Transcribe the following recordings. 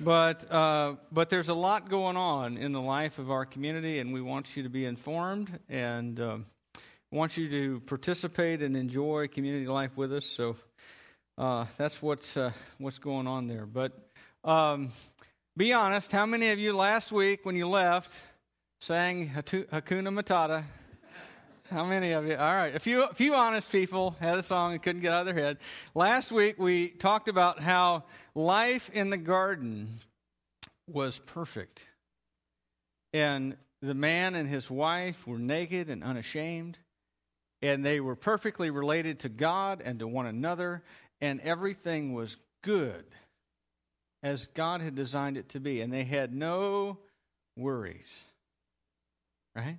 But, uh, but there's a lot going on in the life of our community, and we want you to be informed and uh, want you to participate and enjoy community life with us. So uh, that's what's, uh, what's going on there. But um, be honest, how many of you last week when you left sang Hakuna Matata? How many of you? All right, a few, a few honest people had a song and couldn't get out of their head. Last week we talked about how life in the garden was perfect. And the man and his wife were naked and unashamed, and they were perfectly related to God and to one another, and everything was good as God had designed it to be. And they had no worries. Right?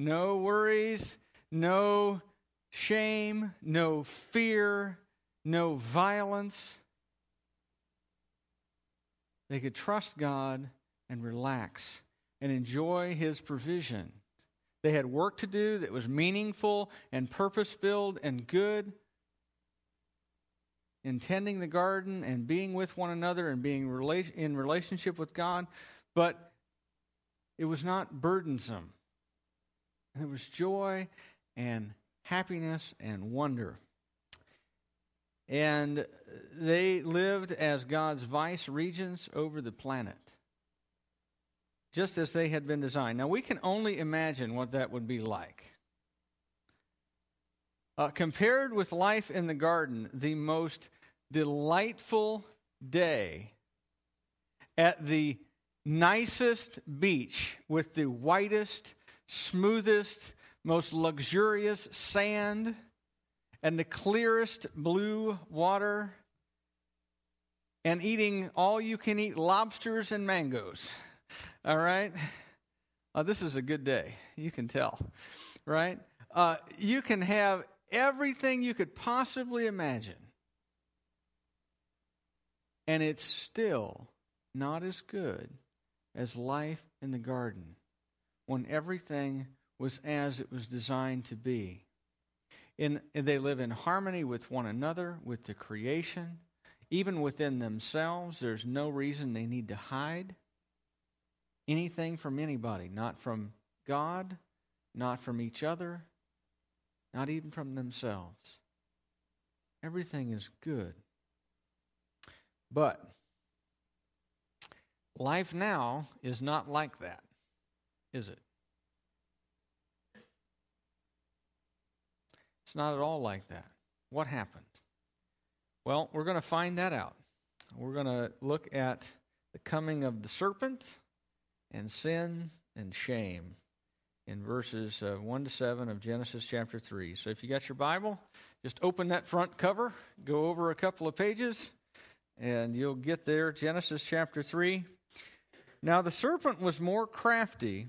No worries, no shame, no fear, no violence. They could trust God and relax and enjoy His provision. They had work to do that was meaningful and purpose filled and good in tending the garden and being with one another and being in relationship with God, but it was not burdensome. There was joy and happiness and wonder. And they lived as God's vice regents over the planet, just as they had been designed. Now, we can only imagine what that would be like. Uh, compared with life in the garden, the most delightful day at the nicest beach with the whitest, smoothest, most luxurious sand and the clearest blue water and eating all you can eat lobsters and mangoes. All right? Uh, this is a good day. You can tell, right? Uh, you can have everything you could possibly imagine and it's still not as good as life in the garden when everything was as it was designed to be. In, they live in harmony with one another, with the creation, even within themselves. There's no reason they need to hide anything from anybody, not from God, not from each other, not even from themselves. Everything is good. But life now is not like that, is it? It's not at all like that. What happened? Well, we're going to find that out. We're going to look at the coming of the serpent and sin and shame in verses uh, 1 to 7 of Genesis chapter 3. So if you got your Bible, just open that front cover, go over a couple of pages, and you'll get there. Genesis chapter 3. Now the serpent was more crafty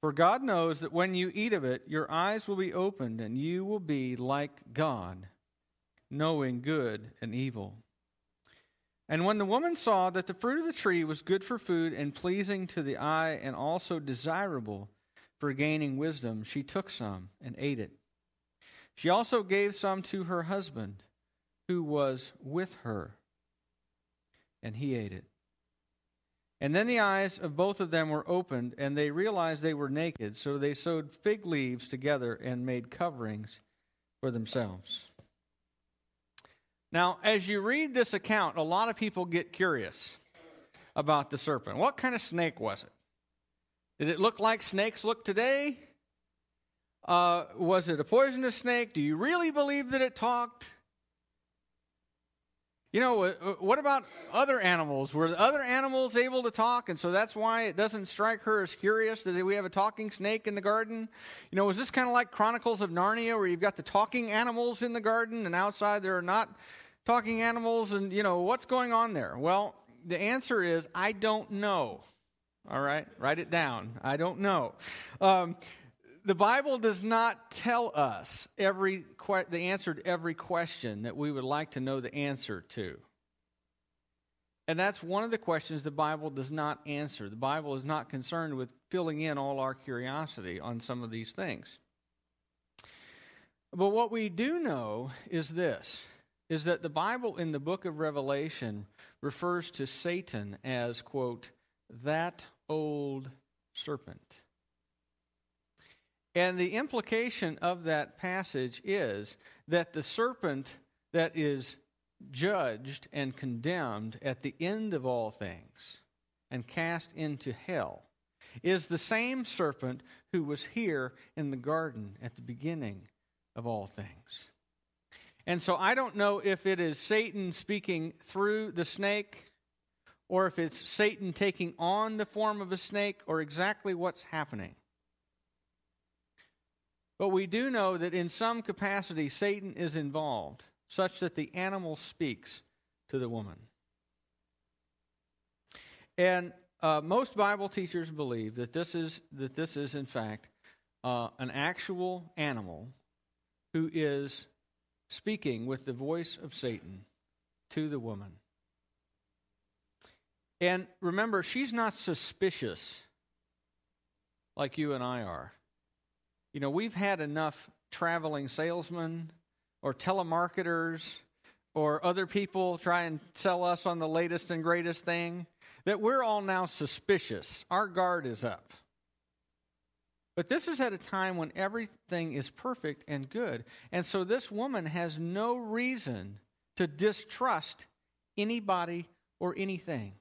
For God knows that when you eat of it, your eyes will be opened, and you will be like God, knowing good and evil. And when the woman saw that the fruit of the tree was good for food and pleasing to the eye and also desirable for gaining wisdom, she took some and ate it. She also gave some to her husband who was with her, and he ate it. And then the eyes of both of them were opened, and they realized they were naked, so they sewed fig leaves together and made coverings for themselves. Now, as you read this account, a lot of people get curious about the serpent. What kind of snake was it? Did it look like snakes look today? Uh, was it a poisonous snake? Do you really believe that it talked? You know, uh, uh, what about other animals? Were other animals able to talk? And so that's why it doesn't strike her as curious that we have a talking snake in the garden. You know, is this kind of like Chronicles of Narnia where you've got the talking animals in the garden and outside there are not talking animals? And, you know, what's going on there? Well, the answer is I don't know. All right, write it down. I don't know. Um, the Bible does not tell us every que- the answer to every question that we would like to know the answer to. And that's one of the questions the Bible does not answer. The Bible is not concerned with filling in all our curiosity on some of these things. But what we do know is this is that the Bible in the book of Revelation refers to Satan as, quote, that old serpent. And the implication of that passage is that the serpent that is judged and condemned at the end of all things and cast into hell is the same serpent who was here in the garden at the beginning of all things. And so I don't know if it is Satan speaking through the snake or if it's Satan taking on the form of a snake or exactly what's happening. But we do know that in some capacity Satan is involved, such that the animal speaks to the woman. And uh, most Bible teachers believe that this is that this is in fact uh, an actual animal who is speaking with the voice of Satan to the woman. And remember, she's not suspicious like you and I are. You know, we've had enough traveling salesmen or telemarketers or other people try and sell us on the latest and greatest thing that we're all now suspicious. Our guard is up. But this is at a time when everything is perfect and good. And so this woman has no reason to distrust anybody or anything.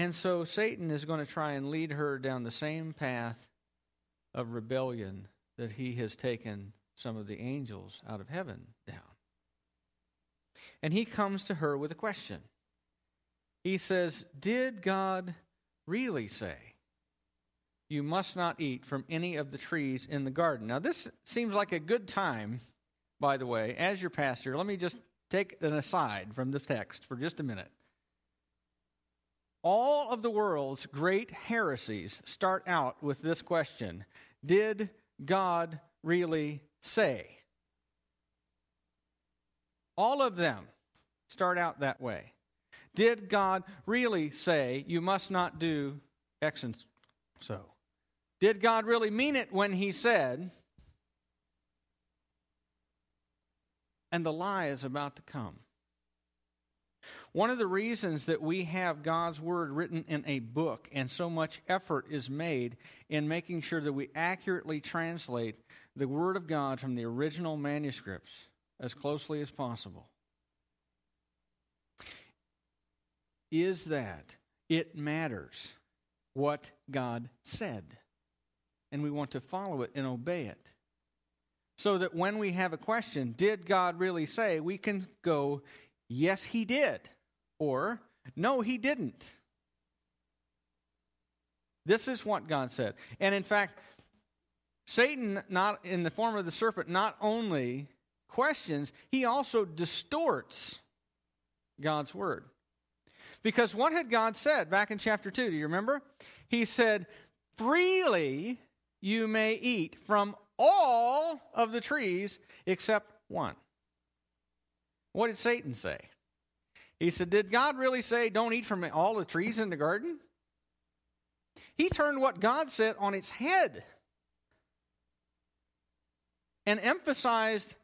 And so Satan is going to try and lead her down the same path of rebellion that he has taken some of the angels out of heaven down. And he comes to her with a question. He says, Did God really say, You must not eat from any of the trees in the garden? Now, this seems like a good time, by the way, as your pastor. Let me just take an aside from the text for just a minute. All of the world's great heresies start out with this question Did God really say? All of them start out that way. Did God really say, you must not do X and so? Did God really mean it when he said, and the lie is about to come? One of the reasons that we have God's Word written in a book and so much effort is made in making sure that we accurately translate the Word of God from the original manuscripts as closely as possible is that it matters what God said. And we want to follow it and obey it. So that when we have a question, did God really say, we can go, yes, he did, or no, he didn't. This is what God said. And in fact, Satan, not in the form of the serpent, not only questions, he also distorts God's word. Because what had God said back in chapter 2? Do you remember? He said, Freely you may eat from all of the trees except one. What did Satan say? He said, Did God really say, Don't eat from all the trees in the garden? He turned what God said on its head and emphasized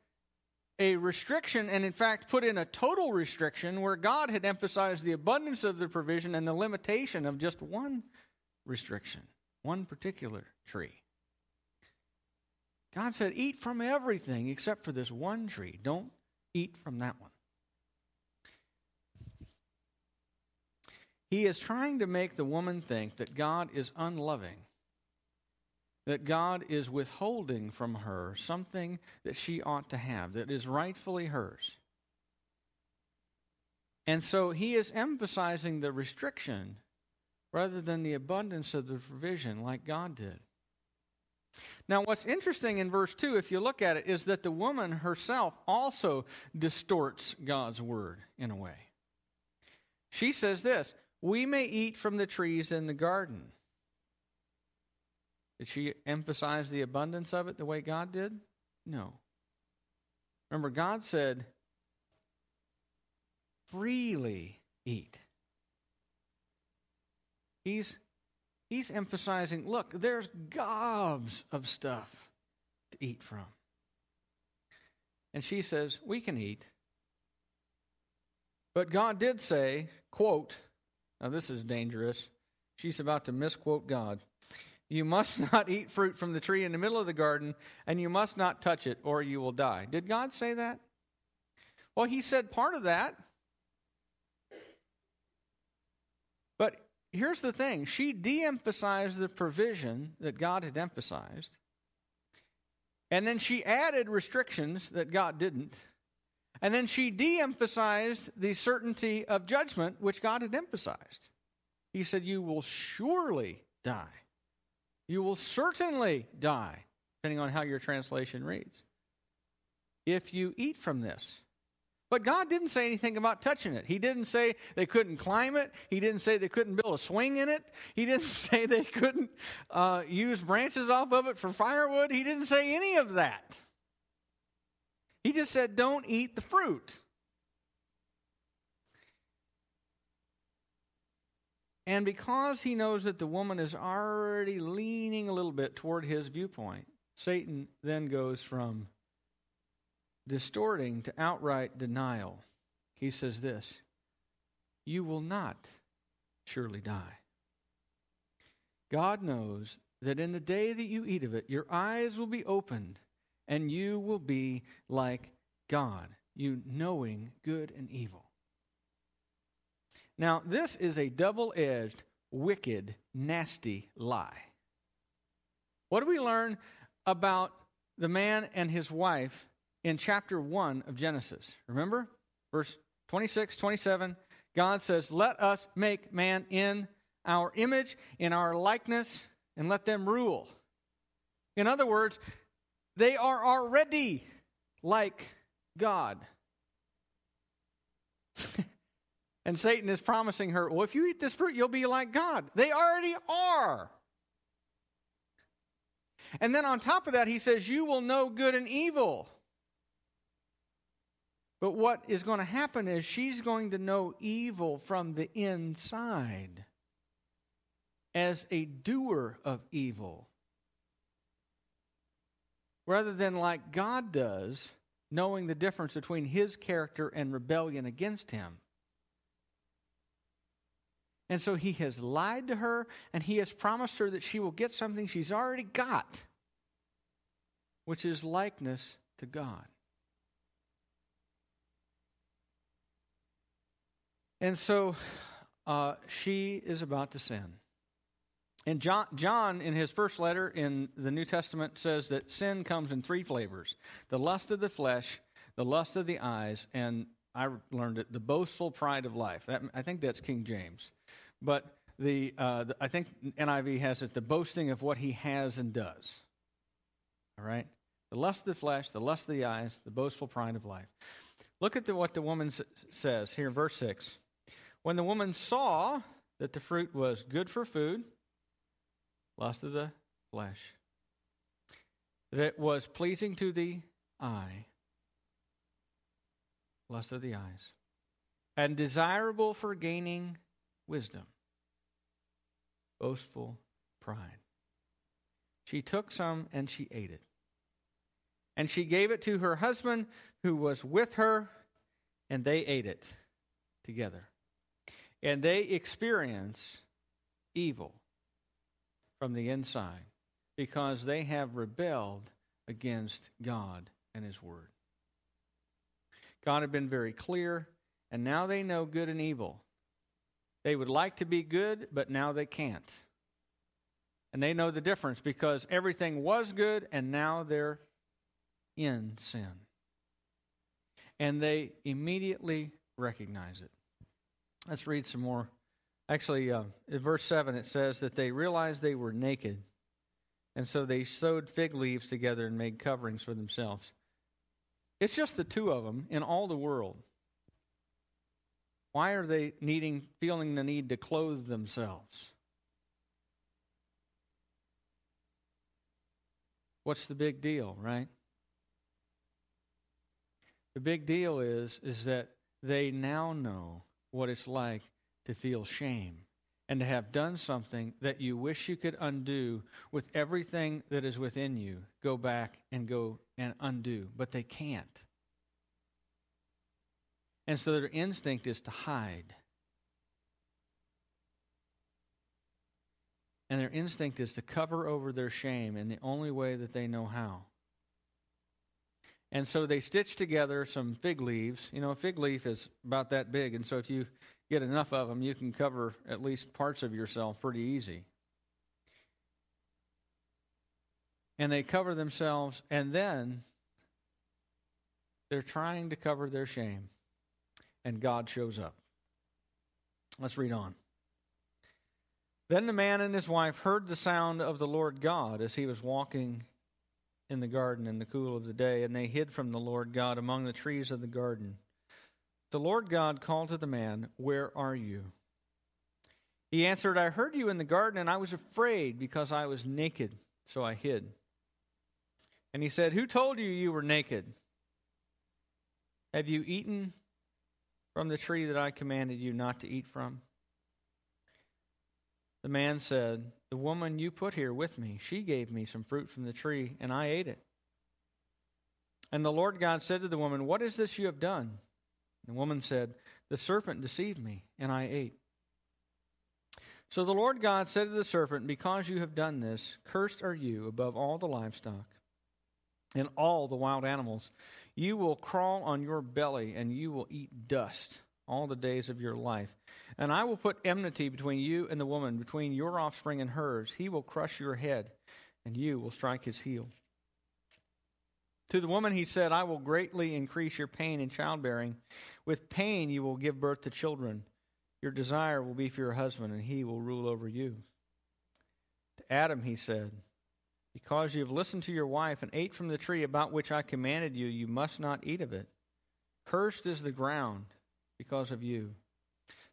a restriction and, in fact, put in a total restriction where God had emphasized the abundance of the provision and the limitation of just one restriction, one particular tree. God said, Eat from everything except for this one tree. Don't eat from that one. He is trying to make the woman think that God is unloving that God is withholding from her something that she ought to have, that is rightfully hers. And so he is emphasizing the restriction rather than the abundance of the provision, like God did. Now, what's interesting in verse 2, if you look at it, is that the woman herself also distorts God's word in a way. She says this We may eat from the trees in the garden. Did she emphasize the abundance of it the way God did? No. Remember, God said, freely eat. He's He's emphasizing look, there's gobs of stuff to eat from. And she says, We can eat. But God did say, quote, now this is dangerous. She's about to misquote God. You must not eat fruit from the tree in the middle of the garden, and you must not touch it, or you will die. Did God say that? Well, He said part of that. But here's the thing she de emphasized the provision that God had emphasized, and then she added restrictions that God didn't. And then she de emphasized the certainty of judgment, which God had emphasized. He said, You will surely die. You will certainly die, depending on how your translation reads, if you eat from this. But God didn't say anything about touching it. He didn't say they couldn't climb it. He didn't say they couldn't build a swing in it. He didn't say they couldn't uh, use branches off of it for firewood. He didn't say any of that. He just said, don't eat the fruit. And because he knows that the woman is already leaning a little bit toward his viewpoint, Satan then goes from distorting to outright denial. He says this You will not surely die. God knows that in the day that you eat of it, your eyes will be opened, and you will be like God, you knowing good and evil. Now, this is a double edged, wicked, nasty lie. What do we learn about the man and his wife in chapter 1 of Genesis. Remember? Verse 26, 27. God says, Let us make man in our image, in our likeness, and let them rule. In other words, they are already like God. and Satan is promising her, Well, if you eat this fruit, you'll be like God. They already are. And then on top of that, he says, You will know good and evil. But what is going to happen is she's going to know evil from the inside as a doer of evil. Rather than like God does, knowing the difference between his character and rebellion against him. And so he has lied to her and he has promised her that she will get something she's already got, which is likeness to God. And so uh, she is about to sin. And John, John, in his first letter in the New Testament, says that sin comes in three flavors the lust of the flesh, the lust of the eyes, and I learned it, the boastful pride of life. That, I think that's King James. But the, uh, the, I think NIV has it the boasting of what he has and does. All right? The lust of the flesh, the lust of the eyes, the boastful pride of life. Look at the, what the woman s- says here in verse 6. When the woman saw that the fruit was good for food, lust of the flesh, that it was pleasing to the eye, lust of the eyes, and desirable for gaining wisdom, boastful pride. She took some and she ate it. And she gave it to her husband who was with her, and they ate it together and they experience evil from the inside because they have rebelled against God and His Word. God had been very clear, and now they know good and evil. They would like to be good, but now they can't. And they know the difference because everything was good, and now they're in sin. And they immediately recognize it. Let's read some more. Actually, uh, in verse 7, it says that they realized they were naked And so they sewed fig leaves together and made coverings for themselves. It's just the two of them in all the world. Why are they needing feeling the need to clothe themselves? What's the big deal, right? The big deal is is that they now know what it's like to feel shame and to have done something that you wish you could undo with everything that is within you, go back and go and undo, but they can't. And so their instinct is to hide. And their instinct is to cover over their shame in the only way that they know how. And so they stitch together some fig leaves. You know, a fig leaf is about that big. And so if you get enough of them, you can cover at least parts of yourself pretty easy. And they cover themselves, and then they're trying to cover their shame, and God shows up. Let's read on. Then the man and his wife heard the sound of the Lord God as he was walking in the garden in the cool of the day, and they hid from the Lord God among the trees of the garden. The Lord God called to the man, Where are you? He answered, I heard you in the garden, and I was afraid because I was naked, so I hid. And he said, Who told you you were naked? Have you eaten from the tree that I commanded you not to eat from? The man said, The woman you put here with me, she gave me some fruit from the tree, and I ate it. And the Lord God said to the woman, What is this you have done? The woman said, The serpent deceived me, and I ate. So the Lord God said to the serpent, Because you have done this, cursed are you above all the livestock and all the wild animals. You will crawl on your belly, and you will eat dust all the days of your life. And I will put enmity between you and the woman, between your offspring and hers. He will crush your head, and you will strike his heel. To the woman he said, I will greatly increase your pain in childbearing. With pain you will give birth to children. Your desire will be for your husband, and he will rule over you. To Adam he said, Because you have listened to your wife and ate from the tree about which I commanded you, you must not eat of it. Cursed is the ground because of you.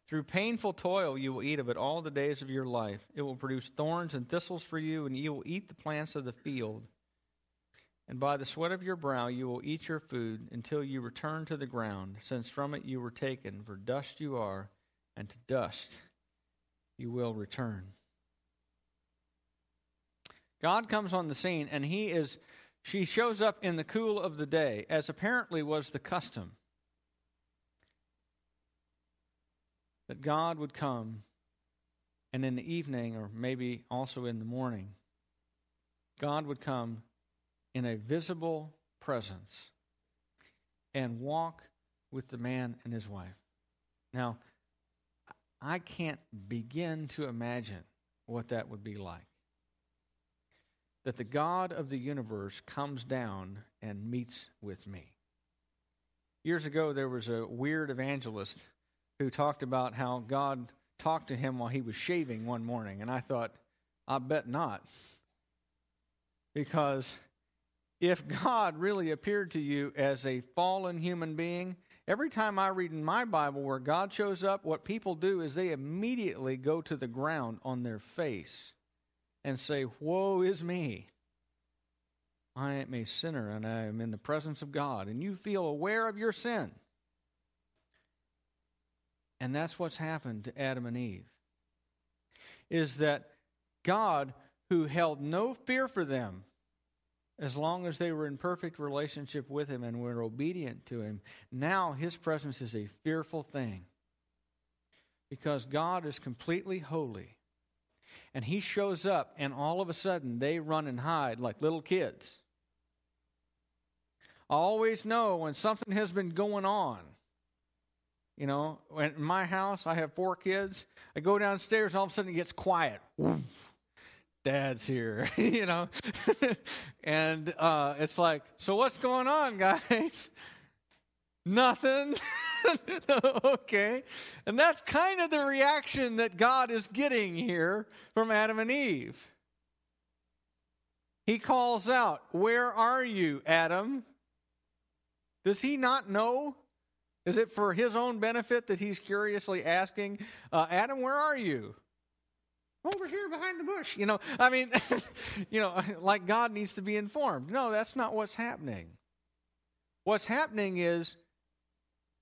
Through painful toil you will eat of it all the days of your life. It will produce thorns and thistles for you, and you will eat the plants of the field. And by the sweat of your brow you will eat your food until you return to the ground, since from it you were taken, for dust you are, and to dust you will return. God comes on the scene, and he is she shows up in the cool of the day, as apparently was the custom. That God would come, and in the evening, or maybe also in the morning, God would come in a visible presence and walk with the man and his wife. Now, I can't begin to imagine what that would be like. That the God of the universe comes down and meets with me. Years ago, there was a weird evangelist who talked about how God talked to him while he was shaving one morning. And I thought, I bet not. Because if God really appeared to you as a fallen human being, every time I read in my Bible where God shows up, what people do is they immediately go to the ground on their face and say, Woe is me. I am a sinner and I am in the presence of God. And you feel aware of your sin. And that's what's happened to Adam and Eve. Is that God, who held no fear for them, as long as they were in perfect relationship with him and were obedient to him. Now his presence is a fearful thing because God is completely holy. And he shows up, and all of a sudden they run and hide like little kids. I always know when something has been going on. You know, in my house, I have four kids. I go downstairs, and all of a sudden it gets quiet dad's here, you know? and uh, it's like, so what's going on, guys? Nothing. okay. And that's kind of the reaction that God is getting here from Adam and Eve. he calls out, Where are you, Adam? Does he not know? Is it for his own benefit that he's curiously asking, uh, Adam, where are you? Over here behind the bush. You know, I mean, you know, like God needs to be informed. No, that's not what's happening. What's happening is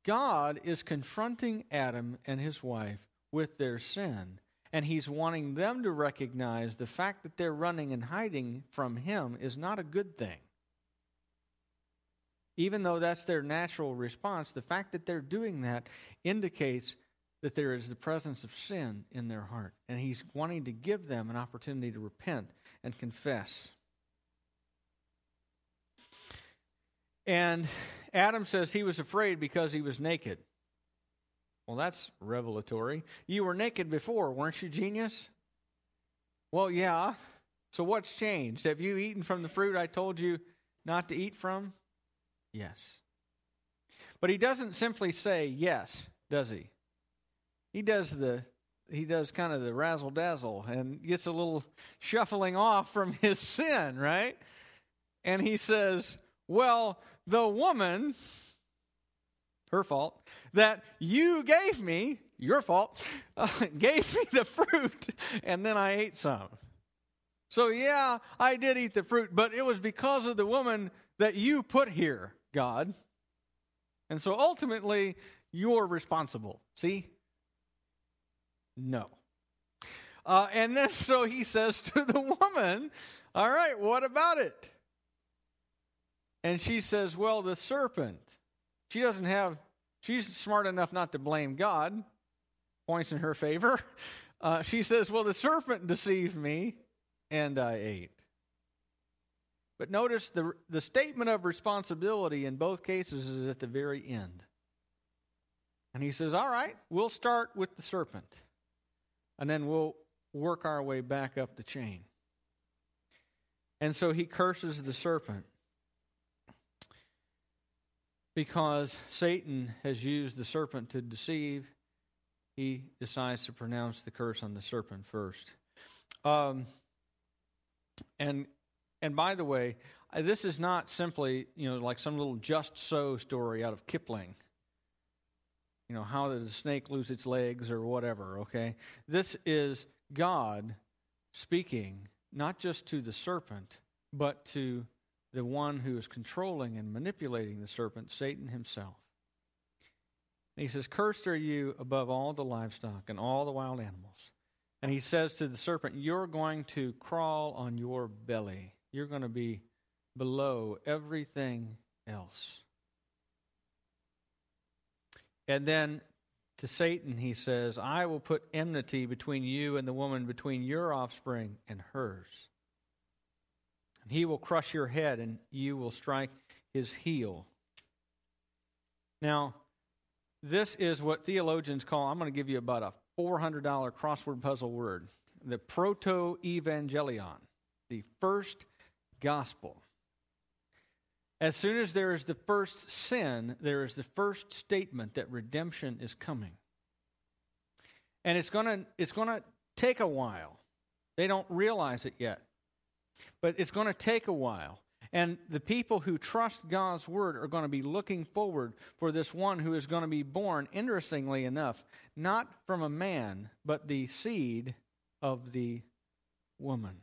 God is confronting Adam and his wife with their sin. And he's wanting them to recognize the fact that they're running and hiding from him is not a good thing. Even though that's their natural response, the fact that they're doing that indicates that there is the presence of sin in their heart. And he's wanting to give them an opportunity to repent and confess. And Adam says he was afraid because he was naked. Well, that's revelatory. You were naked before, weren't you, genius? Well, yeah. So what's changed? Have you eaten from the fruit I told you not to eat from? Yes. But he doesn't simply say yes, does he? He does the he does kind of the razzle dazzle and gets a little shuffling off from his sin, right? And he says, Well, the woman, her fault, that you gave me, your fault, uh, gave me the fruit, and then I ate some. So, yeah, I did eat the fruit, but it was because of the woman that you put here, God. And so ultimately, you're responsible. See? No. Uh, and then so he says to the woman, All right, what about it? And she says, Well, the serpent. She doesn't have, she's smart enough not to blame God, points in her favor. Uh, she says, Well, the serpent deceived me, and I ate. But notice the, the statement of responsibility in both cases is at the very end. And he says, All right, we'll start with the serpent, and then we'll work our way back up the chain. And so he curses the serpent because Satan has used the serpent to deceive, he decides to pronounce the curse on the serpent first. Um, and and by the way, this is not simply you know like some little just so story out of Kipling. You know how did the snake lose its legs or whatever? Okay, this is God speaking not just to the serpent but to the one who is controlling and manipulating the serpent, Satan himself. And he says, Cursed are you above all the livestock and all the wild animals. And he says to the serpent, You're going to crawl on your belly. You're going to be below everything else. And then to Satan, he says, I will put enmity between you and the woman, between your offspring and hers. And he will crush your head, and you will strike his heel. Now, this is what theologians call, I'm going to give you about a $400 crossword puzzle word the proto evangelion, the first gospel. As soon as there is the first sin, there is the first statement that redemption is coming. And it's going to it's going to take a while. They don't realize it yet. But it's going to take a while. And the people who trust God's word are going to be looking forward for this one who is going to be born, interestingly enough, not from a man, but the seed of the woman.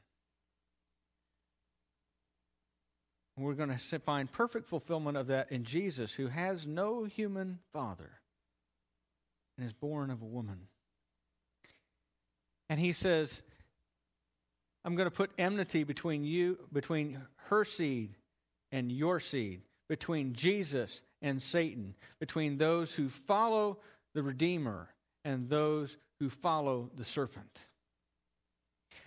We're going to find perfect fulfillment of that in Jesus, who has no human father and is born of a woman. And he says, I'm going to put enmity between you, between her seed and your seed, between Jesus and Satan, between those who follow the Redeemer and those who follow the serpent.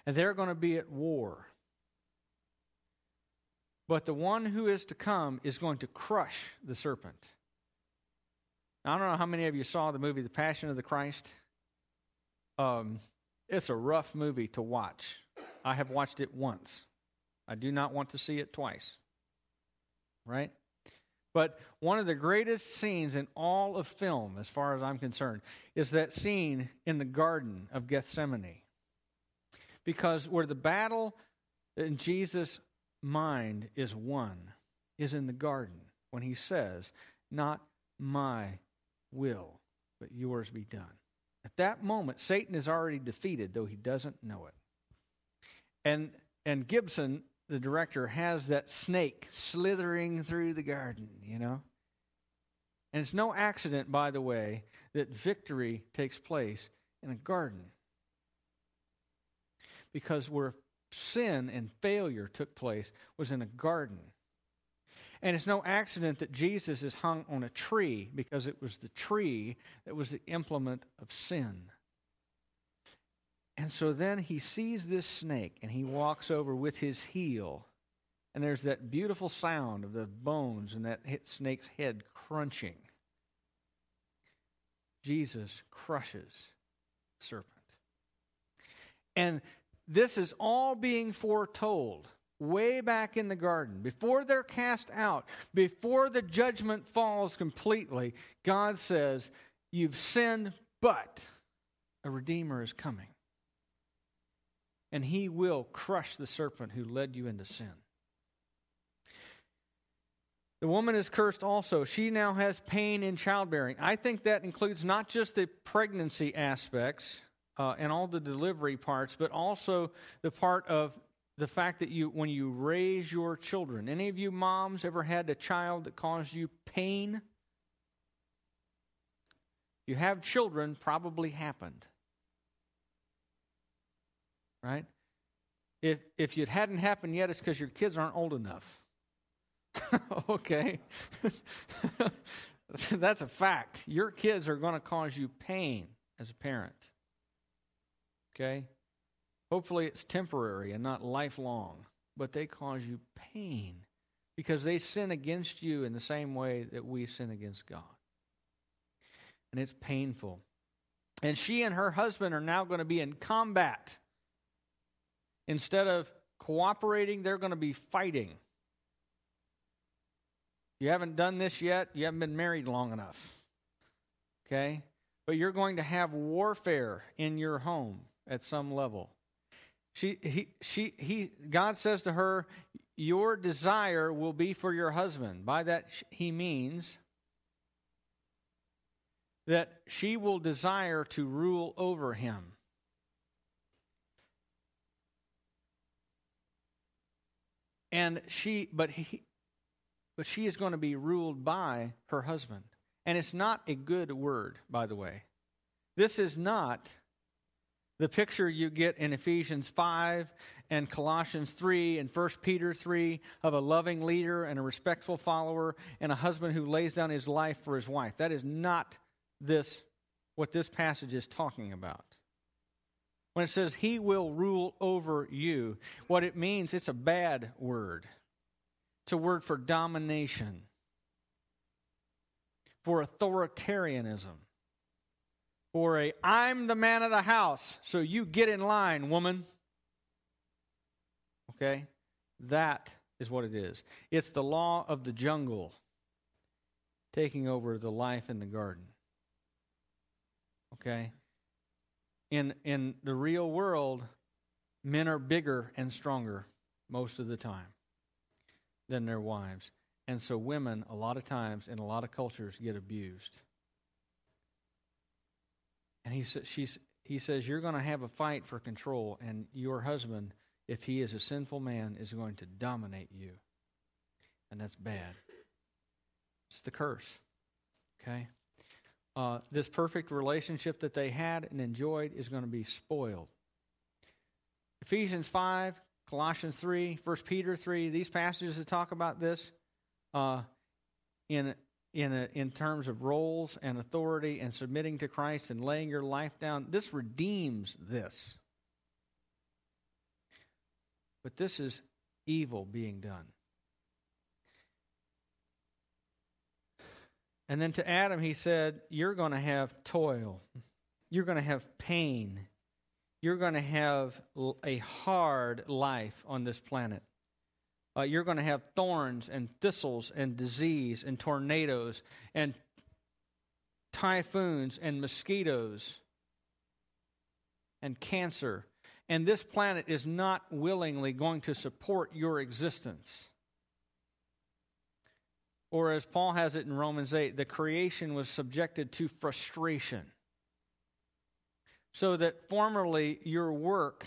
And they're going to be at war. But the one who is to come is going to crush the serpent. Now, I don't know how many of you saw the movie The Passion of the Christ. Um, it's a rough movie to watch. I have watched it once. I do not want to see it twice. Right? But one of the greatest scenes in all of film, as far as I'm concerned, is that scene in the Garden of Gethsemane. Because where the battle and Jesus mind is won, is in the garden when he says, Not my will, but yours be done. At that moment, Satan is already defeated, though he doesn't know it. And, and Gibson, the director, has that snake slithering through the garden, you know? And it's no accident, by the way, that victory takes place in a garden. Because where sin and failure took place was in a garden. And it's no accident that Jesus is hung on a tree because it was the tree that was the implement of sin. And so then he sees this snake and he walks over with his heel. And there's that beautiful sound of the bones and that snake's head crunching. Jesus crushes the serpent. And this is all being foretold way back in the garden. Before they're cast out, before the judgment falls completely, God says, You've sinned, but a Redeemer is coming. And he will crush the serpent who led you into sin. The woman is cursed also. She now has pain in childbearing. I think that includes not just the pregnancy aspects uh, and all the delivery parts, but also the part of the fact that you, when you raise your children, any of you moms ever had a child that caused you pain? You have children, probably happened. Right? If, if it hadn't happened yet, it's because your kids aren't old enough. okay. That's a fact. Your kids are going to cause you pain as a parent. Okay? Hopefully it's temporary and not lifelong, but they cause you pain because they sin against you in the same way that we sin against God. And it's painful. And she and her husband are now going to be in combat. Instead of cooperating, they're going to be fighting. You haven't done this yet, you haven't been married long enough. Okay? But you're going to have warfare in your home at some level. She, he, she, he, God says to her, Your desire will be for your husband. By that, he means that she will desire to rule over him. And she, but he, but she is going to be ruled by her husband. And it's not a good word, by the way. This is not the picture you get in Ephesians 5 and Colossians 3 and 1 Peter 3 of a loving leader and a respectful follower and a husband who lays down his life for his wife. That is not this what this passage is talking about. When it says he will rule over you, what it means it's a bad word. It's a word for domination, for authoritarianism for a I'm the man of the house, so you get in line, woman. Okay? That is what it is. It's the law of the jungle taking over the life in the garden. Okay? In in the real world, men are bigger and stronger most of the time than their wives. And so women a lot of times in a lot of cultures get abused. And he, she's, he says, You're going to have a fight for control, and your husband, if he is a sinful man, is going to dominate you. And that's bad. It's the curse. Okay? Uh, this perfect relationship that they had and enjoyed is going to be spoiled. Ephesians 5, Colossians 3, 1 Peter 3, these passages that talk about this uh, in in, a, in terms of roles and authority and submitting to Christ and laying your life down, this redeems this. But this is evil being done. And then to Adam, he said, You're going to have toil, you're going to have pain, you're going to have a hard life on this planet uh, you're going to have thorns and thistles and disease and tornadoes and typhoons and mosquitoes and cancer And this planet is not willingly going to support your existence. Or, as Paul has it in Romans 8, the creation was subjected to frustration. So that formerly your work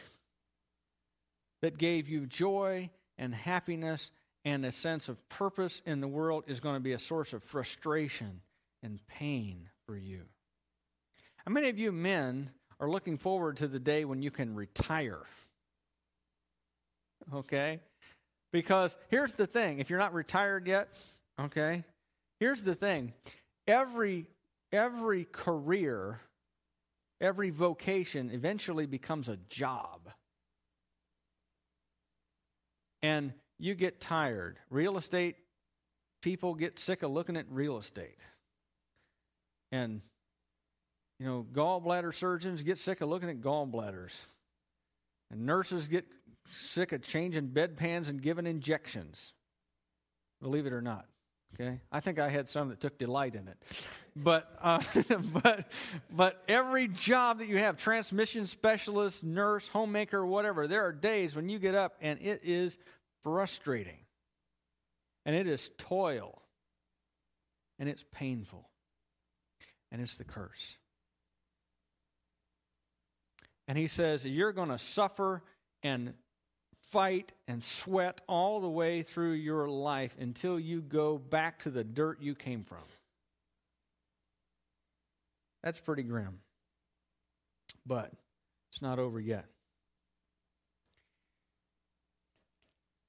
that gave you joy and happiness and a sense of purpose in the world is going to be a source of frustration and pain for you. How many of you men are looking forward to the day when you can retire? Okay? Because here's the thing if you're not retired yet, okay, here's the thing every, every career, every vocation eventually becomes a job. And you get tired. Real estate people get sick of looking at real estate. And, you know, gallbladder surgeons get sick of looking at gallbladders. And nurses get sick of changing bedpans and giving injections. Believe it or not. Okay, I think I had some that took delight in it, but uh, but but every job that you have, transmission specialist, nurse, homemaker, whatever, there are days when you get up and it is frustrating. And it is toil. And it's painful. And it's the curse. And he says, You're going to suffer and fight and sweat all the way through your life until you go back to the dirt you came from. That's pretty grim. But it's not over yet.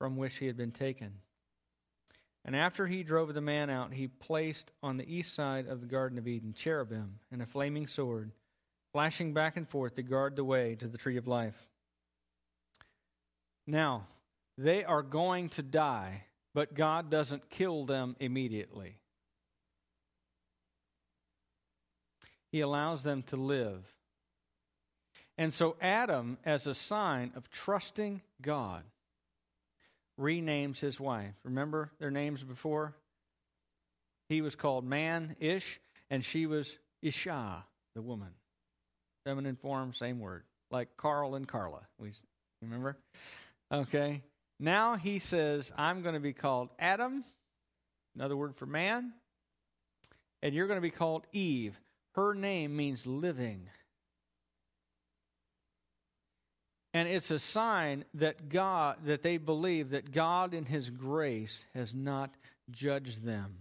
from which he had been taken. And after he drove the man out, he placed on the east side of the Garden of Eden cherubim and a flaming sword, flashing back and forth to guard the way to the tree of life. Now, they are going to die, but God doesn't kill them immediately. He allows them to live. And so, Adam, as a sign of trusting God, renames his wife. Remember their names before? He was called Man Ish, and she was Isha, the woman. Feminine form, same word. Like Carl and Carla. We remember? Okay. Now he says, I'm going to be called Adam, another word for man, and you're going to be called Eve. Her name means living. And it's a sign that God, that they believe that God in His grace has not judged them.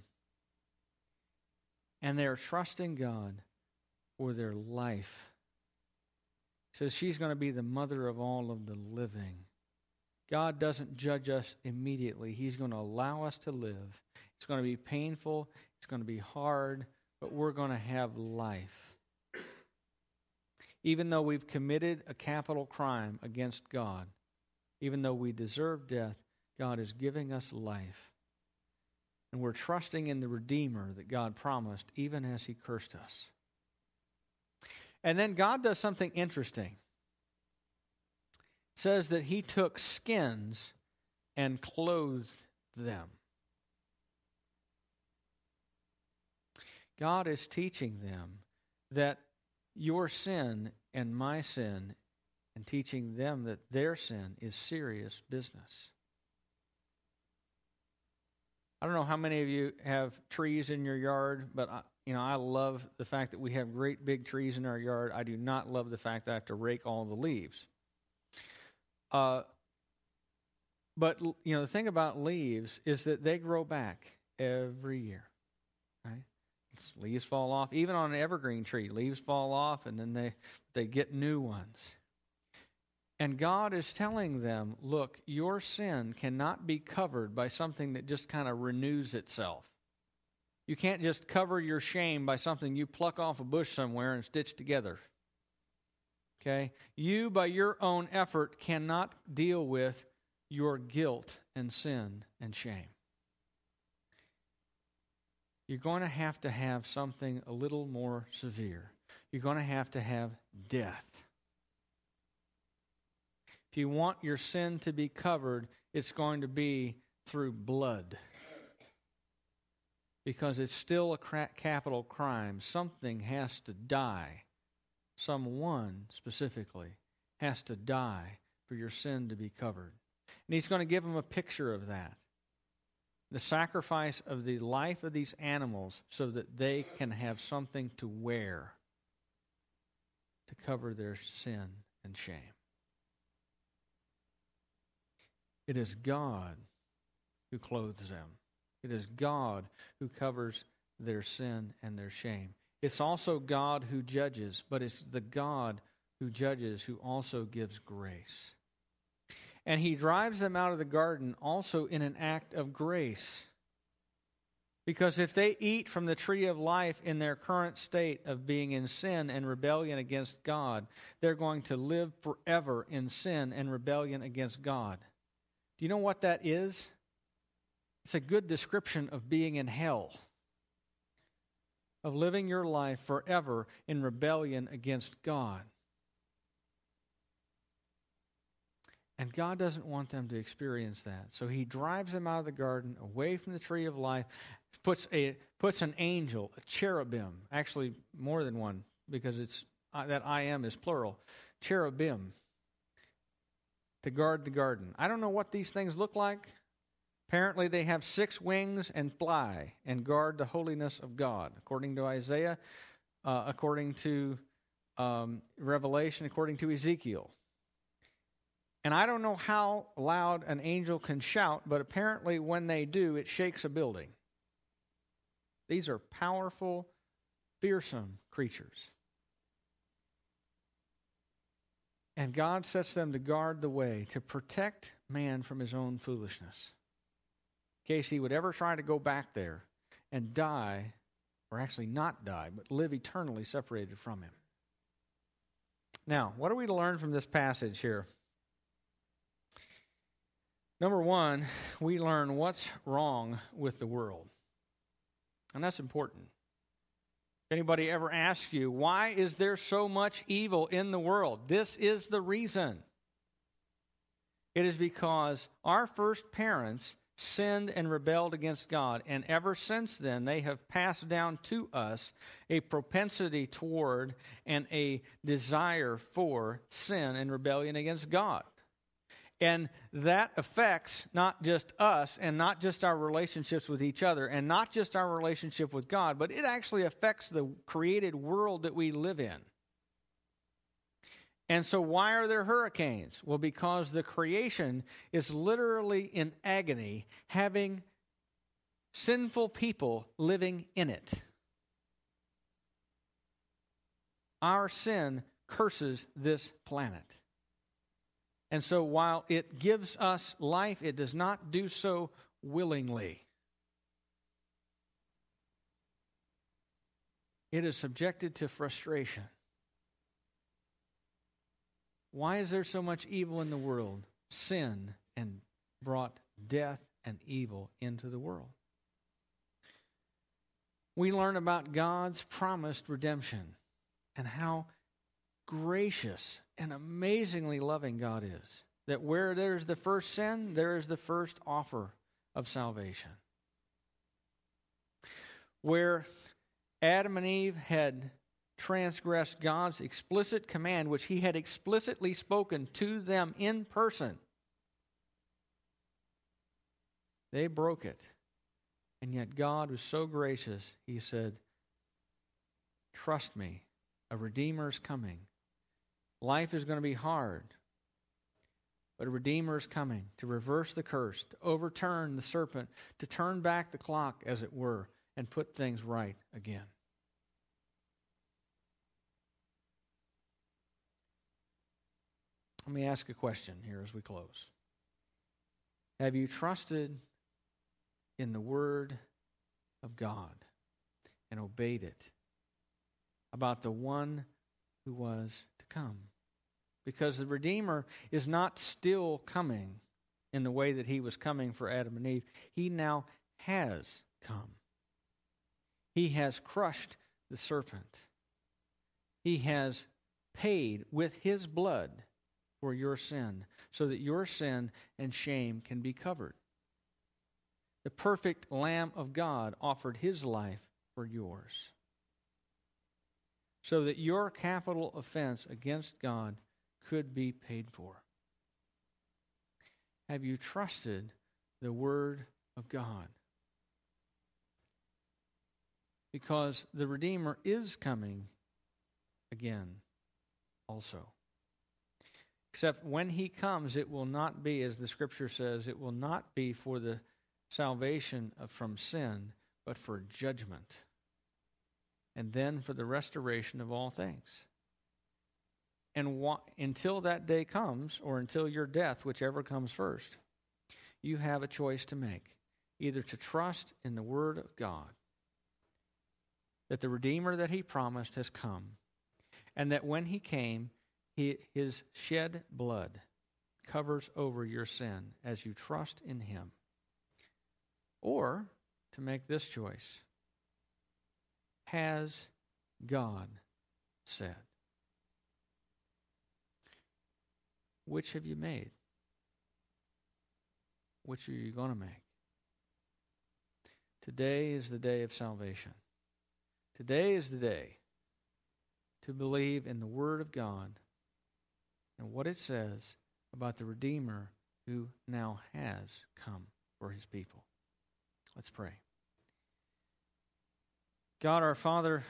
And they are trusting God for their life. So she's going to be the mother of all of the living. God doesn't judge us immediately. He's going to allow us to live. It's going to be painful, it's going to be hard, but we're going to have life even though we've committed a capital crime against God, even though we deserve death, God is giving us life. And we're trusting in the Redeemer that God promised, even as He cursed us. And then God does something interesting. It says that He took skins and clothed them. God is teaching them that your sin and my sin and teaching them that their sin is serious business. I don't know how many of you have trees in your yard, but I, you know I love the fact that we have great big trees in our yard. I do not love the fact that I have to rake all the leaves. Uh, but you know the thing about leaves is that they grow back every year, right? Leaves fall off. Even on an evergreen tree, leaves fall off and then they, they get new ones. And God is telling them, look, your sin cannot be covered by something that just kind of renews itself. You can't just cover your shame by something you pluck off a bush somewhere and stitch together. Okay? You, by your own effort, cannot deal with your guilt and sin and shame. You're going to have to have something a little more severe. You're going to have to have death. If you want your sin to be covered, it's going to be through blood. Because it's still a capital crime. Something has to die someone specifically has to die for your sin to be covered. And he's going to give them a picture of that. The sacrifice of the life of these animals so that they can have something to wear to cover their sin and shame. It is God who clothes them. It is God who covers their sin and their shame. It's also God who judges, but it's the God who judges who also gives grace. And he drives them out of the garden also in an act of grace. Because if they eat from the tree of life in their current state of being in sin and rebellion against God, they're going to live forever in sin and rebellion against God. Do you know what that is? It's a good description of being in hell of living your life forever in rebellion against God. And God doesn't want them to experience that. So he drives them out of the garden, away from the tree of life, puts, a, puts an angel, a cherubim, actually more than one, because it's uh, that I am is plural, cherubim, to guard the garden. I don't know what these things look like. Apparently, they have six wings and fly and guard the holiness of God, according to Isaiah, uh, according to um, Revelation, according to Ezekiel. And I don't know how loud an angel can shout, but apparently, when they do, it shakes a building. These are powerful, fearsome creatures. And God sets them to guard the way, to protect man from his own foolishness In case he would ever try to go back there and die, or actually not die, but live eternally separated from him. Now, what are we to learn from this passage here? Number one, we learn what's wrong with the world. And that's important. If anybody ever asks you, why is there so much evil in the world? This is the reason. It is because our first parents sinned and rebelled against God. And ever since then, they have passed down to us a propensity toward and a desire for sin and rebellion against God. And that affects not just us and not just our relationships with each other and not just our relationship with God, but it actually affects the created world that we live in. And so, why are there hurricanes? Well, because the creation is literally in agony, having sinful people living in it. Our sin curses this planet. And so, while it gives us life, it does not do so willingly. It is subjected to frustration. Why is there so much evil in the world? Sin and brought death and evil into the world. We learn about God's promised redemption and how gracious and amazingly loving God is. That where there's the first sin, there is the first offer of salvation. Where Adam and Eve had transgressed God's explicit command, which he had explicitly spoken to them in person. They broke it. And yet God was so gracious, he said, Trust me, a Redeemer is coming. Life is going to be hard, but a Redeemer is coming to reverse the curse, to overturn the serpent, to turn back the clock, as it were, and put things right again. Let me ask a question here as we close. Have you trusted in the Word of God and obeyed it about the one who was come? because the Redeemer is not still coming in the way that he was coming for Adam and Eve. He now has come. He has crushed the serpent. He has paid with his blood for your sin so that your sin and shame can be covered. The perfect Lamb of God offered his life for yours so that your capital offense against God could be paid for. Have you trusted the Word of God? Because the Redeemer is coming again also. Except when he comes, it will not be, as the scripture says, it will not be for the salvation from sin, but for judgment. And then for the restoration of all things. And until that day comes, or until your death, whichever comes first, you have a choice to make either to trust in the Word of God, that the Redeemer that He promised has come, and that when He came, he, His shed blood covers over your sin as you trust in Him, or to make this choice Has God said? Which have you made? Which are you going to make? Today is the day of salvation. Today is the day to believe in the Word of God and what it says about the Redeemer who now has come for his people. Let's pray. God our Father,